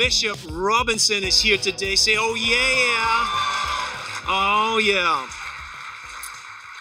Bishop Robinson is here today. Say, oh yeah. Oh yeah.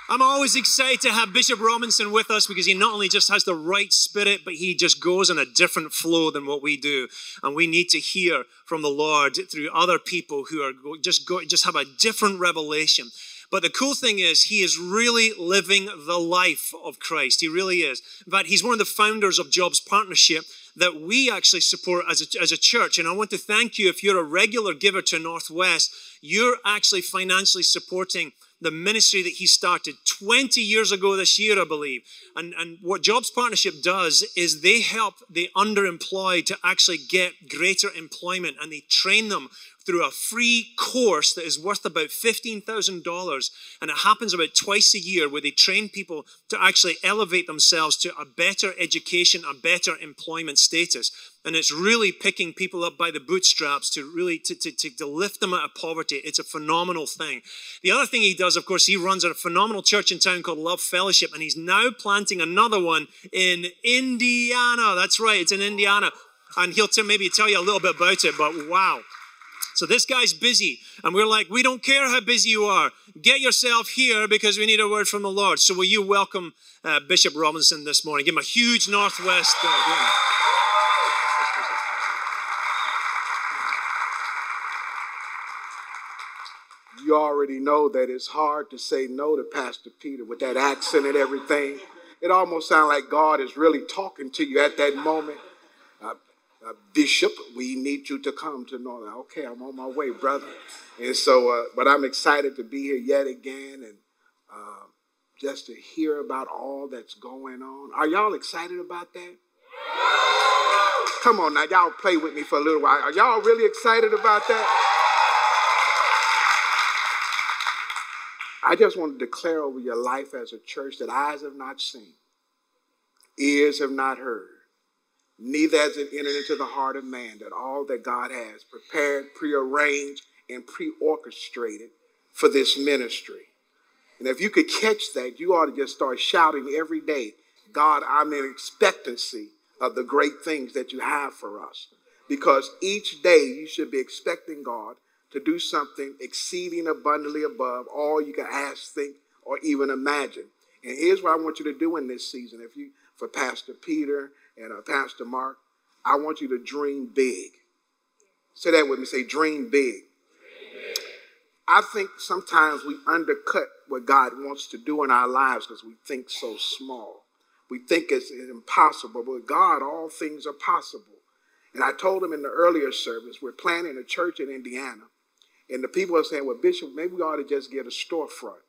I'm always excited to have Bishop Robinson with us because he not only just has the right spirit, but he just goes in a different flow than what we do. And we need to hear from the Lord through other people who are just go, just have a different revelation. But the cool thing is, he is really living the life of Christ. He really is. In fact, he's one of the founders of Jobs Partnership that we actually support as a, as a church. And I want to thank you if you're a regular giver to Northwest, you're actually financially supporting the ministry that he started 20 years ago this year, I believe. And, and what Jobs Partnership does is they help the underemployed to actually get greater employment and they train them through a free course that is worth about $15,000. And it happens about twice a year where they train people to actually elevate themselves to a better education, a better employment status. And it's really picking people up by the bootstraps to really to, to, to, to lift them out of poverty. It's a phenomenal thing. The other thing he does, of course, he runs a phenomenal church in town called Love Fellowship, and he's now planting another one in Indiana. That's right, it's in Indiana. And he'll t- maybe tell you a little bit about it, but wow. So this guy's busy. And we're like, we don't care how busy you are. Get yourself here because we need a word from the Lord. So will you welcome uh, Bishop Robinson this morning? Give him a huge Northwest. Uh, you already know that it's hard to say no to Pastor Peter with that accent and everything. It almost sounds like God is really talking to you at that moment uh, Bishop, we need you to come to Northern. Okay, I'm on my way, brother. And so, uh, but I'm excited to be here yet again and uh, just to hear about all that's going on. Are y'all excited about that? Come on now, y'all play with me for a little while. Are y'all really excited about that? I just want to declare over your life as a church that eyes have not seen, ears have not heard neither has it entered into the heart of man that all that God has prepared, prearranged, and pre-orchestrated for this ministry. And if you could catch that, you ought to just start shouting every day, God, I'm in expectancy of the great things that you have for us. Because each day you should be expecting God to do something exceeding abundantly above all you can ask, think, or even imagine. And here's what I want you to do in this season. If you, for Pastor Peter and uh, Pastor Mark, I want you to dream big. Say that with me. Say, dream big. I think sometimes we undercut what God wants to do in our lives because we think so small. We think it's impossible, but with God, all things are possible. And I told him in the earlier service, we're planning a church in Indiana. And the people are saying, well, Bishop, maybe we ought to just get a storefront.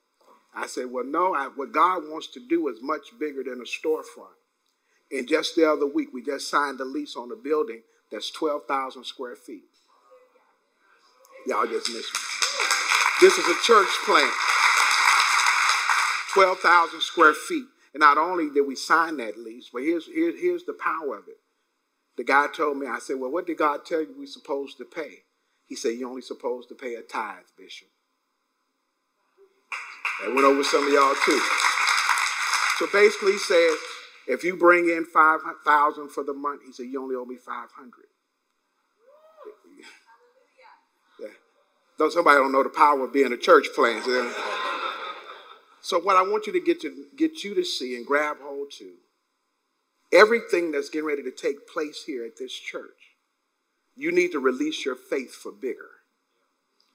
I said, well, no, I, what God wants to do is much bigger than a storefront. And just the other week, we just signed a lease on a building that's 12,000 square feet. Y'all just missed me. This is a church plant, 12,000 square feet. And not only did we sign that lease, but here's, here, here's the power of it. The guy told me, I said, Well, what did God tell you we're supposed to pay? He said, You're only supposed to pay a tithe, Bishop. That went over some of y'all too. So basically, he said, if you bring in 5,000 for the month, he said, you only owe me 500. Yeah. Though somebody don't know the power of being a church plant. So what I want you to get to get you to see and grab hold to, everything that's getting ready to take place here at this church, you need to release your faith for bigger.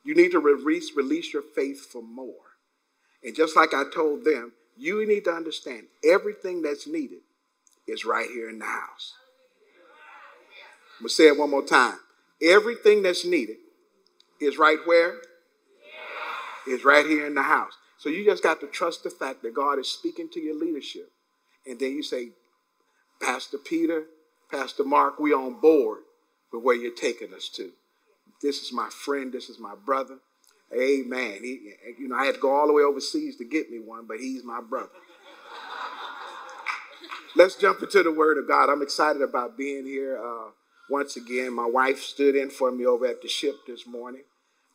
You need to release, release your faith for more. And just like I told them, you need to understand everything that's needed is right here in the house. I'm going to say it one more time. Everything that's needed is right where? Is right here in the house. So you just got to trust the fact that God is speaking to your leadership. And then you say, Pastor Peter, Pastor Mark, we on board with where you're taking us to. This is my friend. This is my brother. Amen. He, you know, I had to go all the way overseas to get me one, but he's my brother. Let's jump into the Word of God. I'm excited about being here uh, once again. My wife stood in for me over at the ship this morning.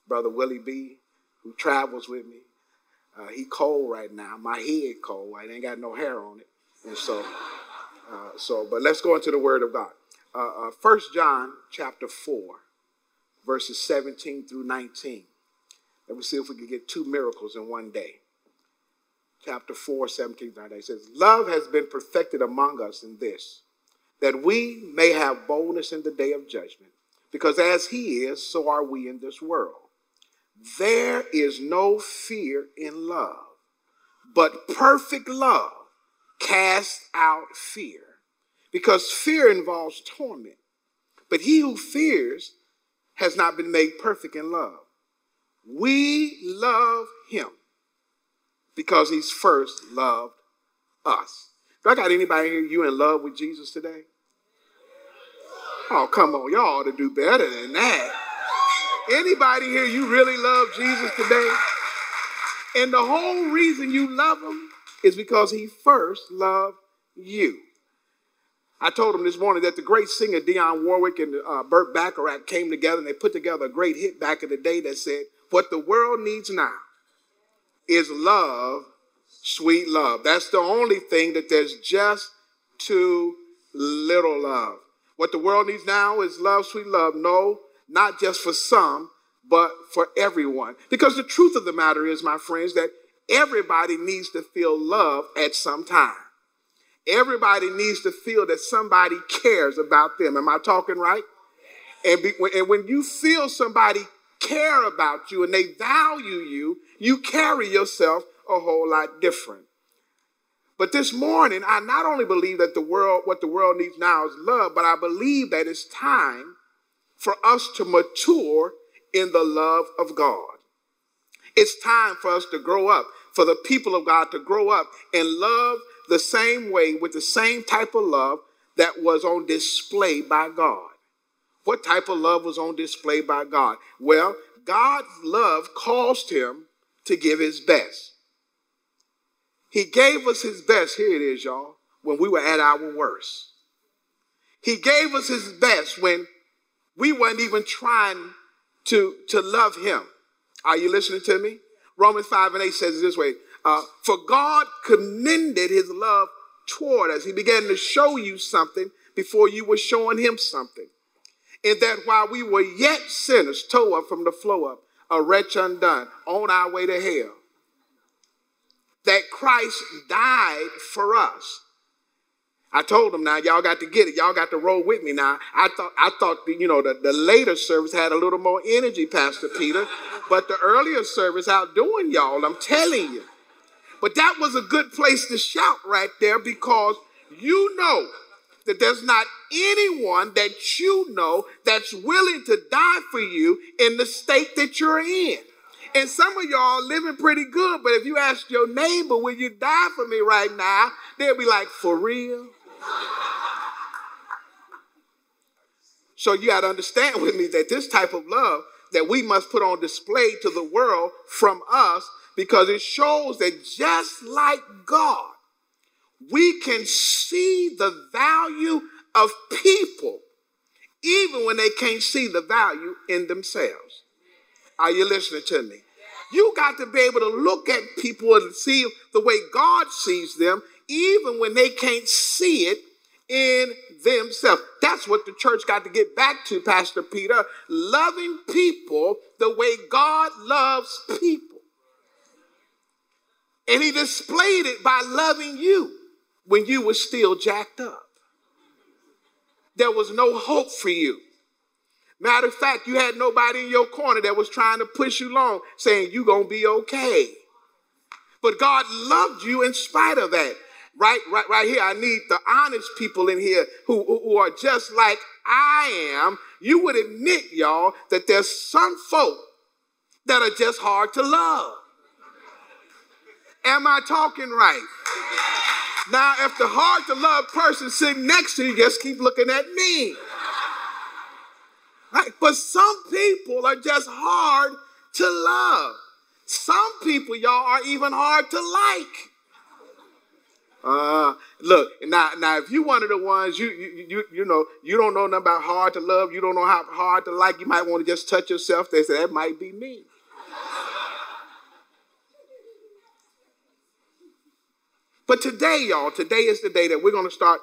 Brother Willie B, who travels with me, uh, he cold right now. My head cold. I ain't got no hair on it, and so, uh, so. But let's go into the Word of God. Uh, uh, First John chapter four. verses 17 through 19. Let me see if we can get two miracles in one day. Chapter 4, 17 through 19 says, Love has been perfected among us in this, that we may have boldness in the day of judgment. Because as he is, so are we in this world. There is no fear in love, but perfect love casts out fear. Because fear involves torment. But he who fears has not been made perfect in love. We love him because he's first loved us. Do I got anybody here you in love with Jesus today? Oh, come on. Y'all ought to do better than that. Anybody here you really love Jesus today? And the whole reason you love him is because he first loved you. I told him this morning that the great singer Dionne Warwick and uh, Burt Bacharach came together and they put together a great hit back in the day that said, What the world needs now is love, sweet love. That's the only thing that there's just too little love. What the world needs now is love, sweet love. No, not just for some, but for everyone. Because the truth of the matter is, my friends, that everybody needs to feel love at some time. Everybody needs to feel that somebody cares about them. Am I talking right? And, be, and when you feel somebody care about you and they value you, you carry yourself a whole lot different. But this morning, I not only believe that the world, what the world needs now is love, but I believe that it's time for us to mature in the love of God. It's time for us to grow up, for the people of God to grow up and love the same way with the same type of love that was on display by God. What type of love was on display by God? Well, God's love caused him to give his best. He gave us his best, here it is, y'all, when we were at our worst. He gave us his best when we weren't even trying to, to love him. Are you listening to me? Romans 5 and 8 says it this way uh, For God commended his love toward us. He began to show you something before you were showing him something. In that while we were yet sinners, toe up from the flow up, a wretch undone, on our way to hell that Christ died for us. I told them now, y'all got to get it. Y'all got to roll with me now. I thought, I thought, you know, the, the later service had a little more energy, Pastor Peter, but the earlier service outdoing y'all, I'm telling you. But that was a good place to shout right there because you know that there's not anyone that you know that's willing to die for you in the state that you're in. And some of y'all living pretty good, but if you ask your neighbor, will you die for me right now? They'll be like, for real? so you got to understand with me that this type of love that we must put on display to the world from us because it shows that just like God, we can see the value of people even when they can't see the value in themselves. Are you listening to me? You got to be able to look at people and see the way God sees them, even when they can't see it in themselves. That's what the church got to get back to, Pastor Peter. Loving people the way God loves people. And he displayed it by loving you when you were still jacked up. There was no hope for you. Matter of fact, you had nobody in your corner that was trying to push you along, saying you're to be okay. But God loved you in spite of that. Right, right, right here. I need the honest people in here who, who are just like I am. You would admit, y'all, that there's some folk that are just hard to love. Am I talking right? Now, if the hard to love person sitting next to you just keep looking at me. Right? But some people are just hard to love. Some people, y'all, are even hard to like. Uh, look, now, now, if you one of the ones you, you, you, you know, you don't know nothing about hard to love, you don't know how hard to like, you might want to just touch yourself. They say that might be me. But today, y'all, today is the day that we're going to start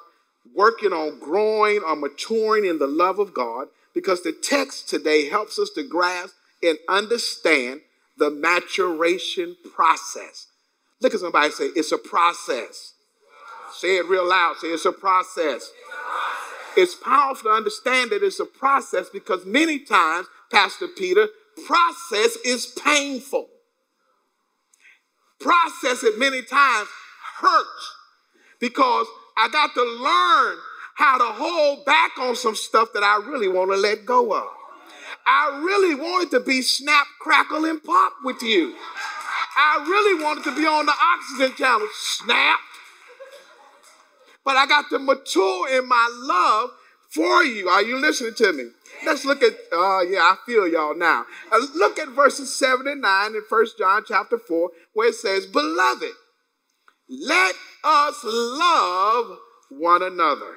working on growing or maturing in the love of God because the text today helps us to grasp and understand the maturation process. Look at somebody say, it's a process. Say it real loud. Say it's a process. It's powerful to understand that it's a process because many times, Pastor Peter, process is painful. Process it many times hurts because I got to learn how to hold back on some stuff that I really want to let go of. I really wanted to be snap, crackle, and pop with you. I really wanted to be on the oxygen channel, snap. But I got to mature in my love for you. Are you listening to me? Let's look at, oh uh, yeah, I feel y'all now. Uh, look at verses 7 and 9 in First John chapter 4, where it says, Beloved, let us love one another.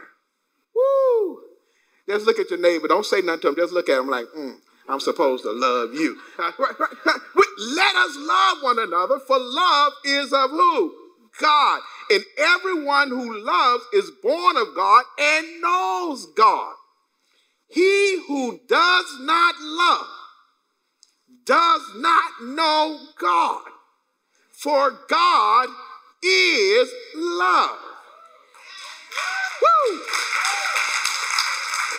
Woo! Just look at your neighbor. Don't say nothing to him. Just look at him like, mm, I'm supposed to love you. Let us love one another, for love is of who? God. And everyone who loves is born of God and knows God. He who does not love does not know God, for God is love. Woo!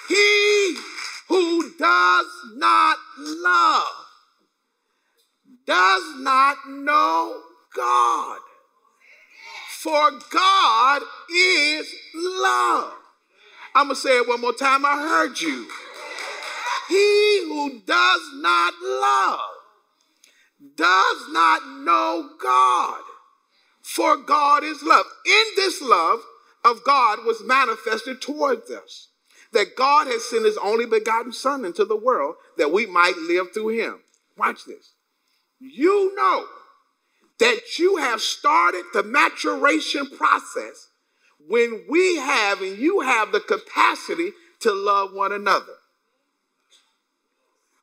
He who does not love does not know God. For God is love. I'm going to say it one more time. I heard you. He who does not love does not know God. For God is love. In this love of God was manifested towards us that God has sent his only begotten Son into the world that we might live through him. Watch this. You know that you have started the maturation process when we have and you have the capacity to love one another.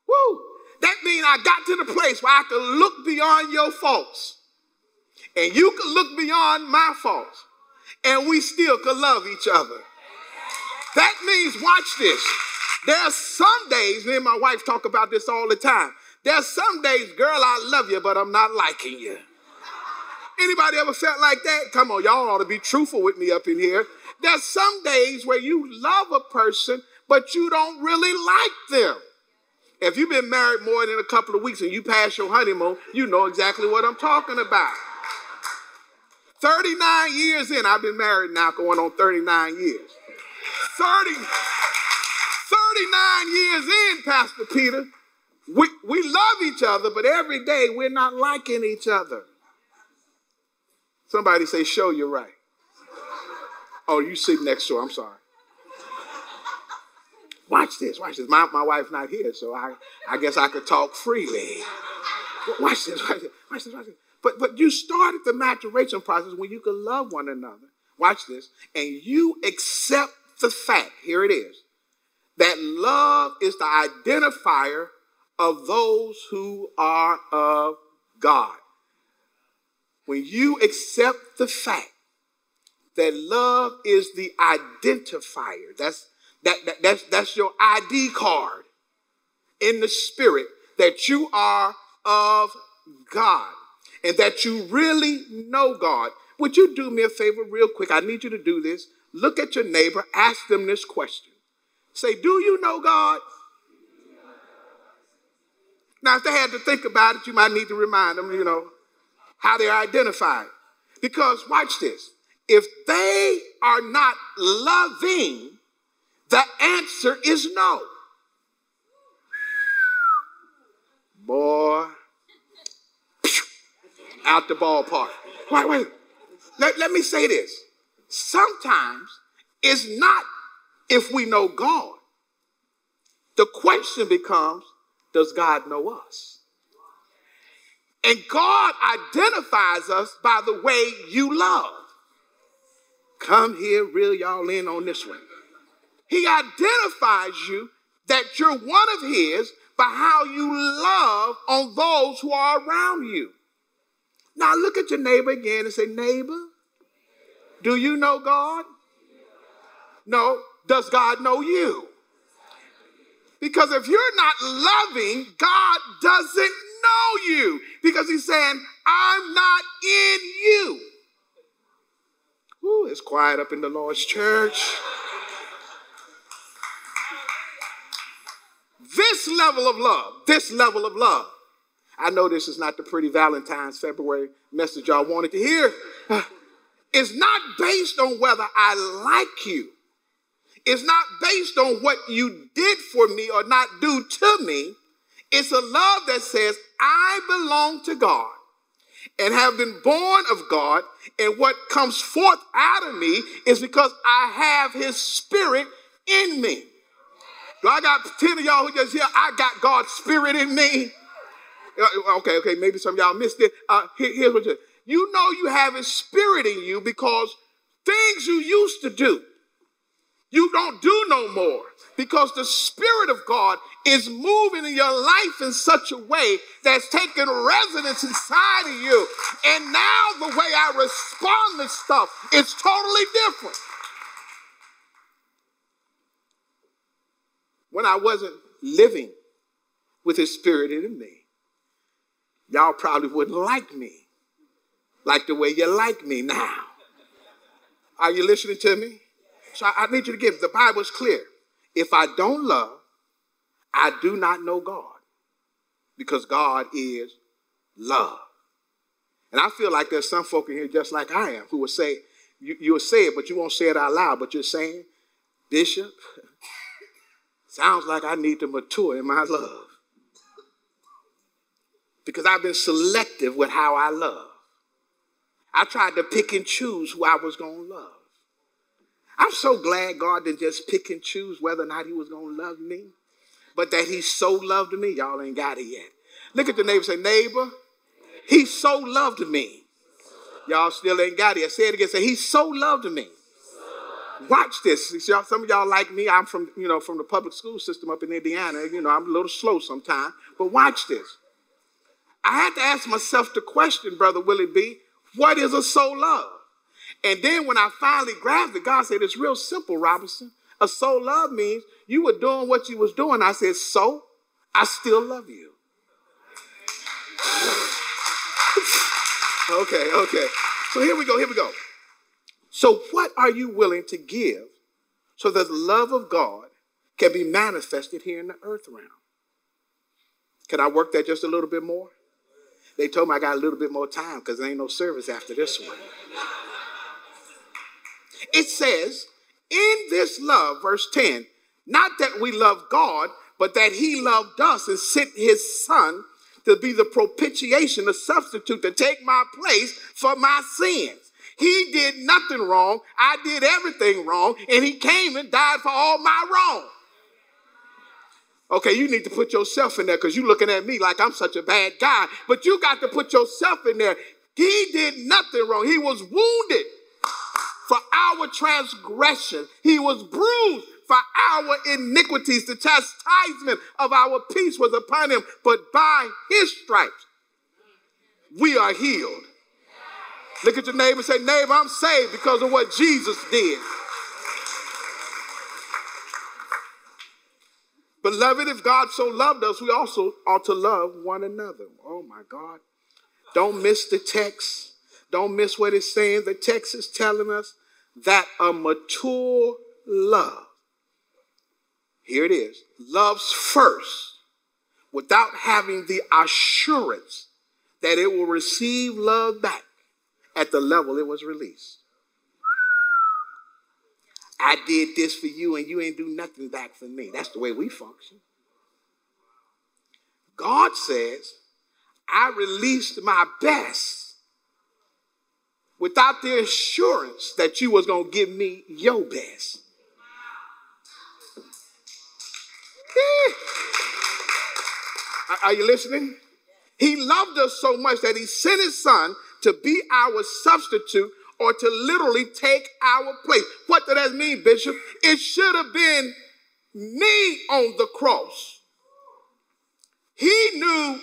Woo! That means I got to the place where I could look beyond your faults and you could look beyond my faults and we still could love each other. That means, watch this. There are some days, me and my wife talk about this all the time. There are some days, girl, I love you, but I'm not liking you. Anybody ever felt like that? Come on, y'all ought to be truthful with me up in here. There's some days where you love a person, but you don't really like them. If you've been married more than a couple of weeks and you pass your honeymoon, you know exactly what I'm talking about. 39 years in, I've been married now going on 39 years. 30, 39 years in, Pastor Peter, we, we love each other, but every day we're not liking each other. Somebody say, show you're right. Oh, you sit next door. I'm sorry. Watch this, watch this. My, my wife's not here, so I, I guess I could talk freely. Watch this, watch this, watch this, watch this. But, but you started the maturation process when you could love one another. Watch this. And you accept the fact, here it is, that love is the identifier of those who are of God. When you accept the fact that love is the identifier, that's that, that that's that's your ID card in the spirit that you are of God and that you really know God. Would you do me a favor real quick? I need you to do this. Look at your neighbor, ask them this question. Say, Do you know God? Now, if they had to think about it, you might need to remind them, you know, how they're identified. Because, watch this, if they are not loving, the answer is no. Boy, out the ballpark. Wait, wait. Let, let me say this sometimes it's not if we know God. The question becomes, does God know us? And God identifies us by the way you love. Come here, reel y'all in on this one. He identifies you that you're one of His by how you love on those who are around you. Now look at your neighbor again and say, Neighbor, do you know God? No. Does God know you? Because if you're not loving, God doesn't know you. Because he's saying, I'm not in you. Ooh, it's quiet up in the Lord's church. This level of love, this level of love. I know this is not the pretty Valentine's February message y'all wanted to hear. It's not based on whether I like you. It's not based on what you did for me or not do to me. It's a love that says, I belong to God and have been born of God, and what comes forth out of me is because I have His Spirit in me. Do I got 10 of y'all who just hear, I got God's Spirit in me? Uh, okay, okay, maybe some y'all missed it. Uh, here, here's what you you know you have His Spirit in you because things you used to do, you don't do no more because the Spirit of God is moving in your life in such a way that's taking residence inside of you. And now the way I respond to stuff is totally different. When I wasn't living with His Spirit in me, y'all probably wouldn't like me like the way you like me now. Are you listening to me? So I, need you to give. the Bible's clear. If I don't love, I do not know God because God is love. And I feel like there's some folk in here just like I am who will say, you, you'll say it, but you won't say it out loud, but you're saying, Bishop, sounds like I need to mature in my love. Because I've been selective with how I love. I tried to pick and choose who I was going to love. I'm so glad God didn't just pick and choose whether or not he was going to love me, but that he so loved me. Y'all ain't got it yet. Look at the neighbor say, neighbor, he so loved me. Y'all still ain't got it yet. Say it again. Say, he so loved me. Watch this. See, Some of y'all like me. I'm from, you know, from the public school system up in Indiana. You know, I'm a little slow sometimes. But watch this. I had to ask myself the question, Brother Willie B. What is a soul love? And then when I finally grabbed it, God said, It's real simple, Robinson. A soul love means you were doing what you was doing. I said, So I still love you. okay, okay. So here we go, here we go. So, what are you willing to give so that the love of God can be manifested here in the earth realm? Can I work that just a little bit more? They told me I got a little bit more time because there ain't no service after this one. It says, in this love, verse 10, not that we love God, but that he loved us and sent his son to be the propitiation, the substitute to take my place for my sins. He did nothing wrong. I did everything wrong. And he came and died for all my wrong. Okay, you need to put yourself in there because you're looking at me like I'm such a bad guy. But you got to put yourself in there. He did nothing wrong. He was wounded for our transgression. He was bruised for our iniquities. The chastisement of our peace was upon him. But by his stripes, we are healed. Look at your neighbor and say, Neighbor, I'm saved because of what Jesus did. Beloved, if God so loved us, we also ought to love one another. Oh my God. Don't miss the text. Don't miss what it's saying. The text is telling us that a mature love, here it is, loves first without having the assurance that it will receive love back at the level it was released. I did this for you and you ain't do nothing back for me. That's the way we function. God says, I released my best without the assurance that you was going to give me your best. Are you listening? He loved us so much that he sent his son to be our substitute or to literally take our place. What does that mean, Bishop? It should have been me on the cross. He knew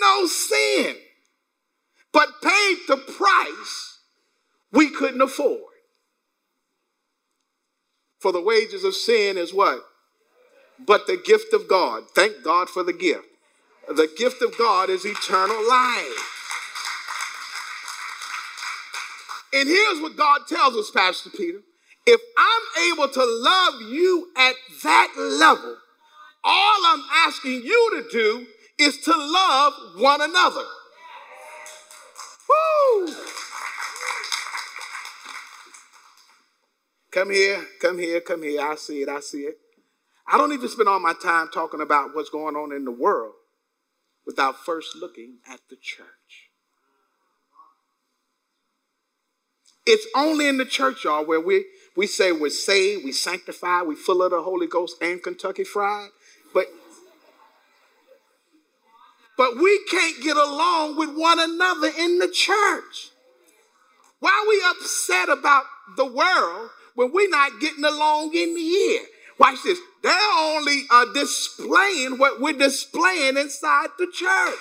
no sin, but paid the price we couldn't afford. For the wages of sin is what? but the gift of God. Thank God for the gift. The gift of God is eternal life. And here's what God tells us, Pastor Peter. If I'm able to love you at that level, all I'm asking you to do is to love one another. Woo! Come here, come here, come here. I see it, I see it. I don't even spend all my time talking about what's going on in the world without first looking at the church. It's only in the church, y'all, where we, we say we're saved, we sanctify, we full of the Holy Ghost and Kentucky Fried. But but we can't get along with one another in the church. Why are we upset about the world when we're not getting along in here? Watch this. They're only uh, displaying what we're displaying inside the church.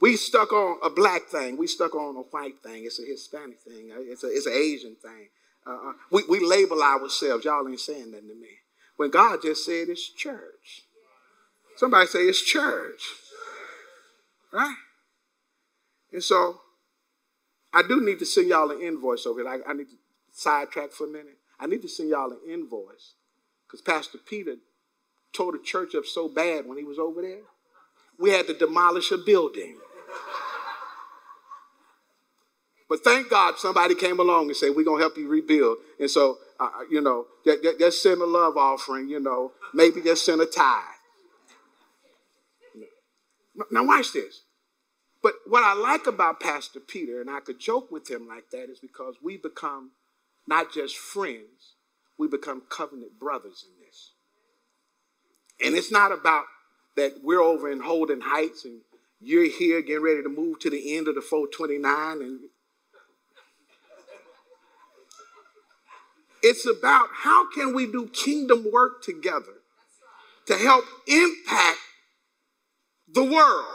We stuck on a black thing. We stuck on a white thing. It's a Hispanic thing. It's, a, it's an Asian thing. Uh, uh we, we label ourselves. Y'all ain't saying nothing to me. When God just said it's church. Somebody say it's church. Right? And so I do need to send y'all an invoice over here. I, I need to sidetrack for a minute. I need to send y'all an invoice because Pastor Peter tore the church up so bad when he was over there. We had to demolish a building. But thank God somebody came along and said, We're going to help you rebuild. And so, uh, uh you know, just send a love offering, you know, maybe just send a tithe. Now, watch this. But what I like about Pastor Peter, and I could joke with him like that, is because we become not just friends, we become covenant brothers in this. And it's not about that we're over in Holden Heights and you're here getting ready to move to the end of the 429 and It's about how can we do kingdom work together to help impact the world,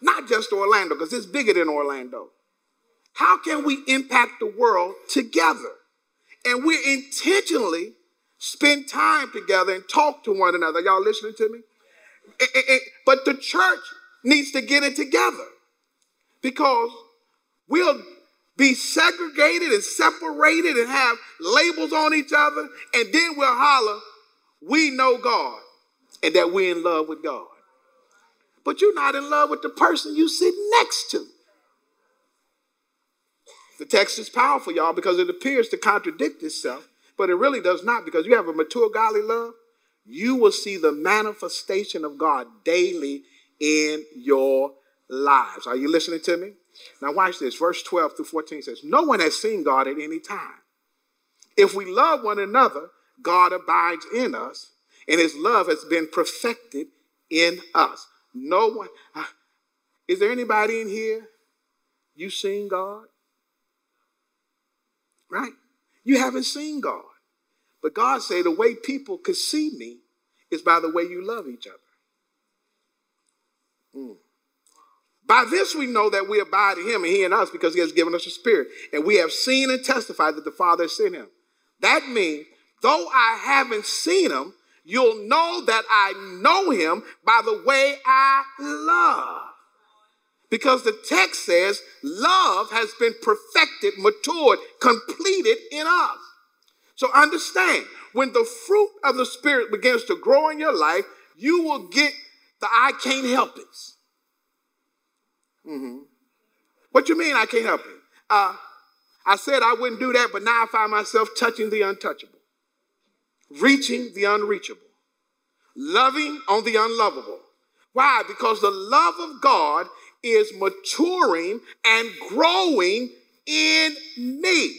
not just Orlando, because it's bigger than Orlando. How can we impact the world together? And we intentionally spend time together and talk to one another. Y'all listening to me? But the church needs to get it together because we'll be segregated and separated and have labels on each other, and then we'll holler, we know God and that we're in love with God. But you're not in love with the person you sit next to. The text is powerful, y'all, because it appears to contradict itself, but it really does not, because you have a mature godly love, you will see the manifestation of God daily in your lives. Are you listening to me? Now, watch this. Verse 12 through 14 says, No one has seen God at any time. If we love one another, God abides in us, and his love has been perfected in us. No one. Uh, is there anybody in here? You seen God? Right? You haven't seen God. But God said the way people could see me is by the way you love each other. By this we know that we abide in him and he in us because he has given us a spirit. And we have seen and testified that the Father sent him. That means, though I haven't seen him, you'll know that I know him by the way I love. Because the text says love has been perfected, matured, completed in us. So understand, when the fruit of the Spirit begins to grow in your life, you will get the I can't help it. Mm-hmm. What you mean I can't help it? Uh, I said I wouldn't do that, but now I find myself touching the untouchable, reaching the unreachable, loving on the unlovable. Why? Because the love of God is maturing and growing in me.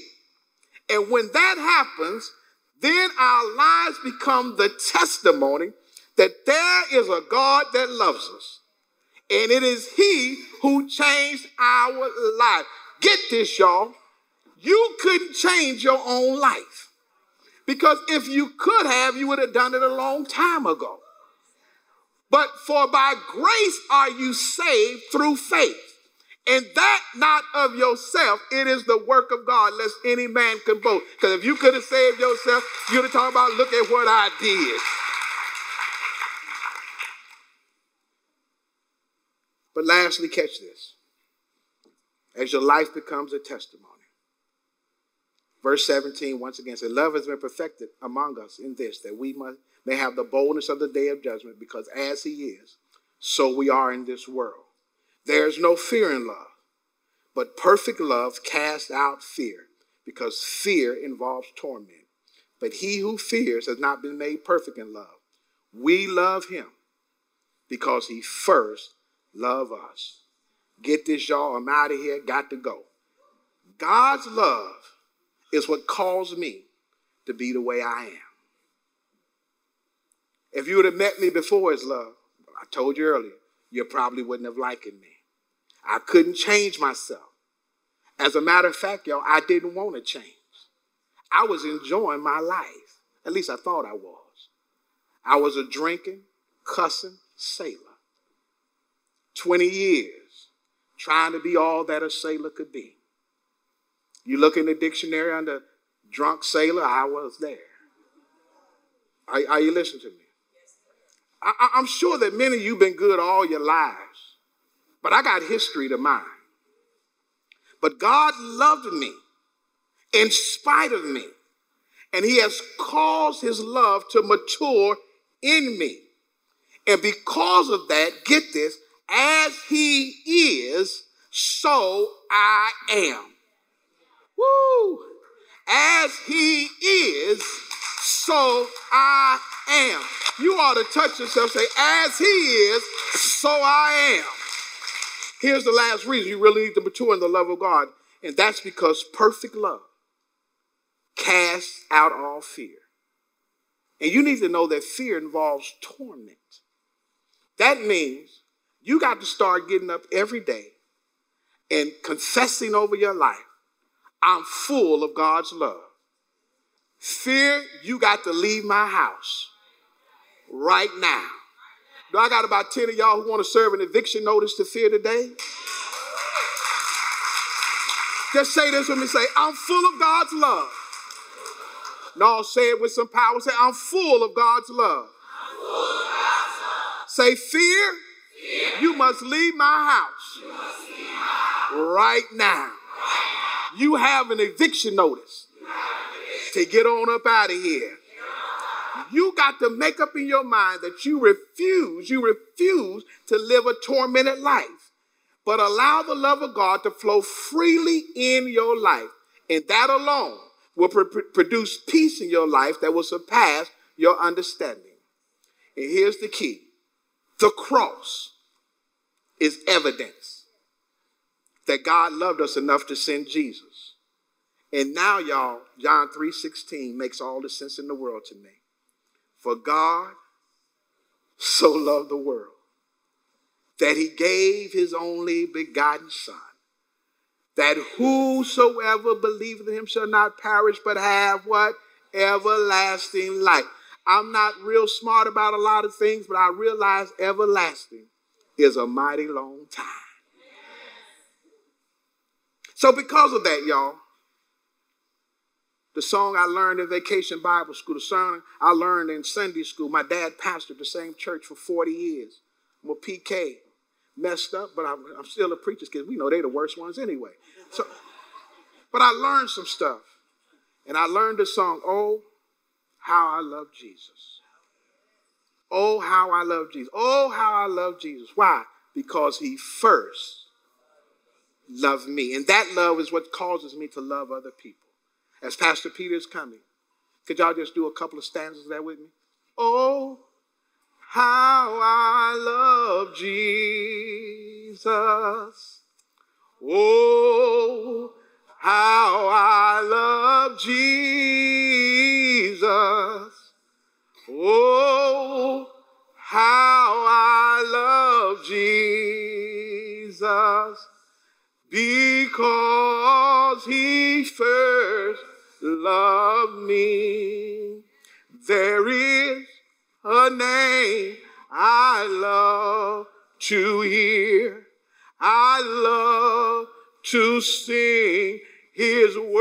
And when that happens, then our lives become the testimony that there is a God that loves us. And it is He who changed our life. Get this, y'all. You couldn't change your own life. Because if you could have, you would have done it a long time ago. But for by grace are you saved through faith. And that not of yourself, it is the work of God, lest any man can boast. Because if you could have saved yourself, you'd have talked about, look at what I did. But lastly, catch this. As your life becomes a testimony. Verse 17, once again, says, Love has been perfected among us in this, that we must, may have the boldness of the day of judgment, because as he is, so we are in this world. There is no fear in love, but perfect love casts out fear, because fear involves torment. But he who fears has not been made perfect in love. We love him because he first loved us. Get this, y'all. I'm out of here. Got to go. God's love is what caused me to be the way I am. If you would have met me before his love, I told you earlier, you probably wouldn't have liked me. I couldn't change myself. As a matter of fact, y'all, I didn't want to change. I was enjoying my life. At least I thought I was. I was a drinking, cussing sailor. 20 years trying to be all that a sailor could be. You look in the dictionary under drunk sailor, I was there. Are, are you listening to me? I, I'm sure that many of you have been good all your lives, but I got history to mine. But God loved me in spite of me, and He has caused His love to mature in me. And because of that, get this, as He is, so I am. Woo! As He is, so I am. You ought to touch yourself, say, as he is, so I am. Here's the last reason you really need to mature in the love of God, and that's because perfect love casts out all fear. And you need to know that fear involves torment. That means you got to start getting up every day and confessing over your life I'm full of God's love. Fear, you got to leave my house right now. Do I got about 10 of y'all who want to serve an eviction notice to fear today? Just say this with me. Say, I'm full of God's love. No, say it with some power. Say, I'm full of God's love. Say, fear, fear, you must leave my house, my house. right now. You have an eviction notice to get on up out of here. You got to make up in your mind that you refuse, you refuse to live a tormented life, but allow the love of God to flow freely in your life. And that alone will pr- produce peace in your life that will surpass your understanding. And here's the key the cross is evidence that God loved us enough to send Jesus. And now, y'all, John 3:16 makes all the sense in the world to me. For God so loved the world that he gave his only begotten Son, that whosoever believeth in him shall not perish, but have what? Everlasting life. I'm not real smart about a lot of things, but I realize everlasting is a mighty long time. So, because of that, y'all, the song I learned in vacation Bible school, the song I learned in Sunday school. My dad pastored the same church for 40 years. I'm a PK. Messed up, but I'm, I'm still a preacher's kid. We know they're the worst ones anyway. So, but I learned some stuff. And I learned the song, Oh, How I Love Jesus. Oh, how I love Jesus. Oh, how I love Jesus. Why? Because he first loved me. And that love is what causes me to love other people as Pastor Peter is coming. Could y'all just do a couple of stanzas there with me? Oh, how I love Jesus. Oh, how I love Jesus. Because he first loved me. There is a name I love to hear. I love to sing his word.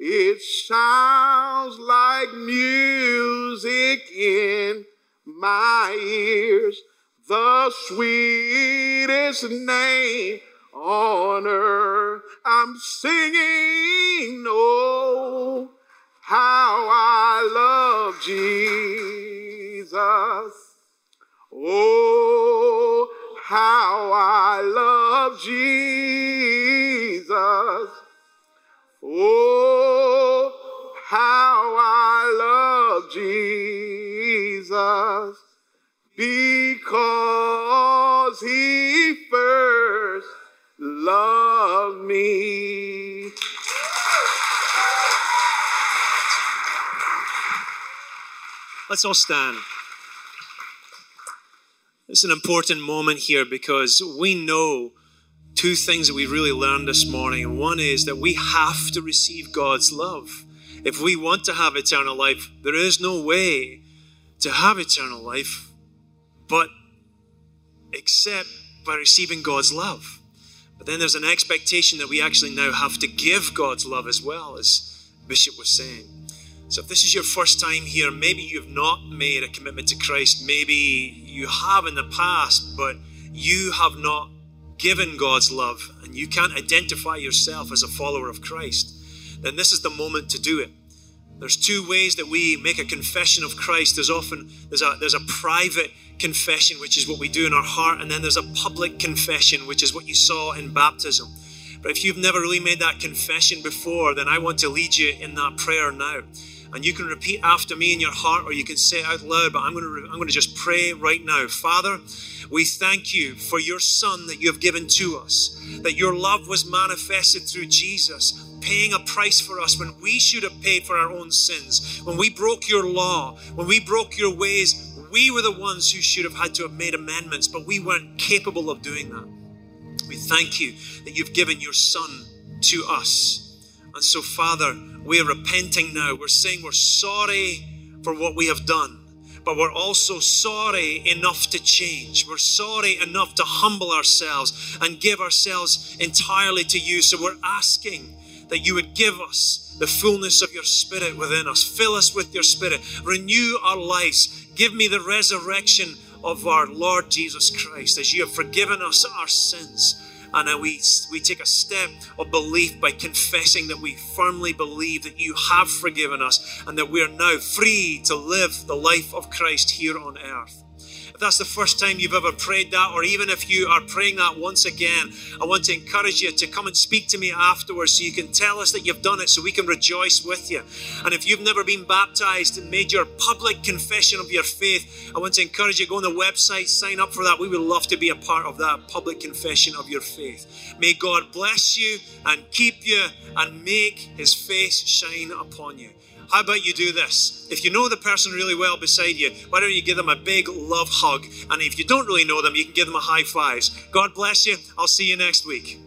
It sounds like music in my ears, the sweetest name on earth. I'm singing, oh, how I love Jesus. Oh, how I love Jesus. Oh, how I love Jesus because he first loved me. Let's all stand. It's an important moment here because we know two things that we really learned this morning. One is that we have to receive God's love. If we want to have eternal life, there is no way to have eternal life but except by receiving God's love. But then there's an expectation that we actually now have to give God's love as well, as Bishop was saying. So if this is your first time here, maybe you've not made a commitment to Christ, maybe you have in the past, but you have not given God's love and you can't identify yourself as a follower of Christ, then this is the moment to do it. There's two ways that we make a confession of Christ. There's often there's a there's a private confession, which is what we do in our heart, and then there's a public confession, which is what you saw in baptism. But if you've never really made that confession before, then I want to lead you in that prayer now. And you can repeat after me in your heart, or you can say it out loud. But I'm going to I'm going to just pray right now, Father. We thank you for your Son that you have given to us, that your love was manifested through Jesus, paying a price for us when we should have paid for our own sins. When we broke your law, when we broke your ways, we were the ones who should have had to have made amendments, but we weren't capable of doing that. We thank you that you've given your Son to us. And so, Father, we are repenting now. We're saying we're sorry for what we have done but we're also sorry enough to change. We're sorry enough to humble ourselves and give ourselves entirely to you. So we're asking that you would give us the fullness of your spirit within us. Fill us with your spirit. Renew our lives. Give me the resurrection of our Lord Jesus Christ as you have forgiven us our sins and we, we take a step of belief by confessing that we firmly believe that you have forgiven us and that we are now free to live the life of Christ here on earth. If that's the first time you've ever prayed that, or even if you are praying that once again, I want to encourage you to come and speak to me afterwards so you can tell us that you've done it so we can rejoice with you. And if you've never been baptized and made your public confession of your faith, I want to encourage you go on the website, sign up for that. We would love to be a part of that public confession of your faith. May God bless you and keep you and make his face shine upon you. How about you do this? If you know the person really well beside you, why don't you give them a big love hug? And if you don't really know them, you can give them a high fives. God bless you. I'll see you next week.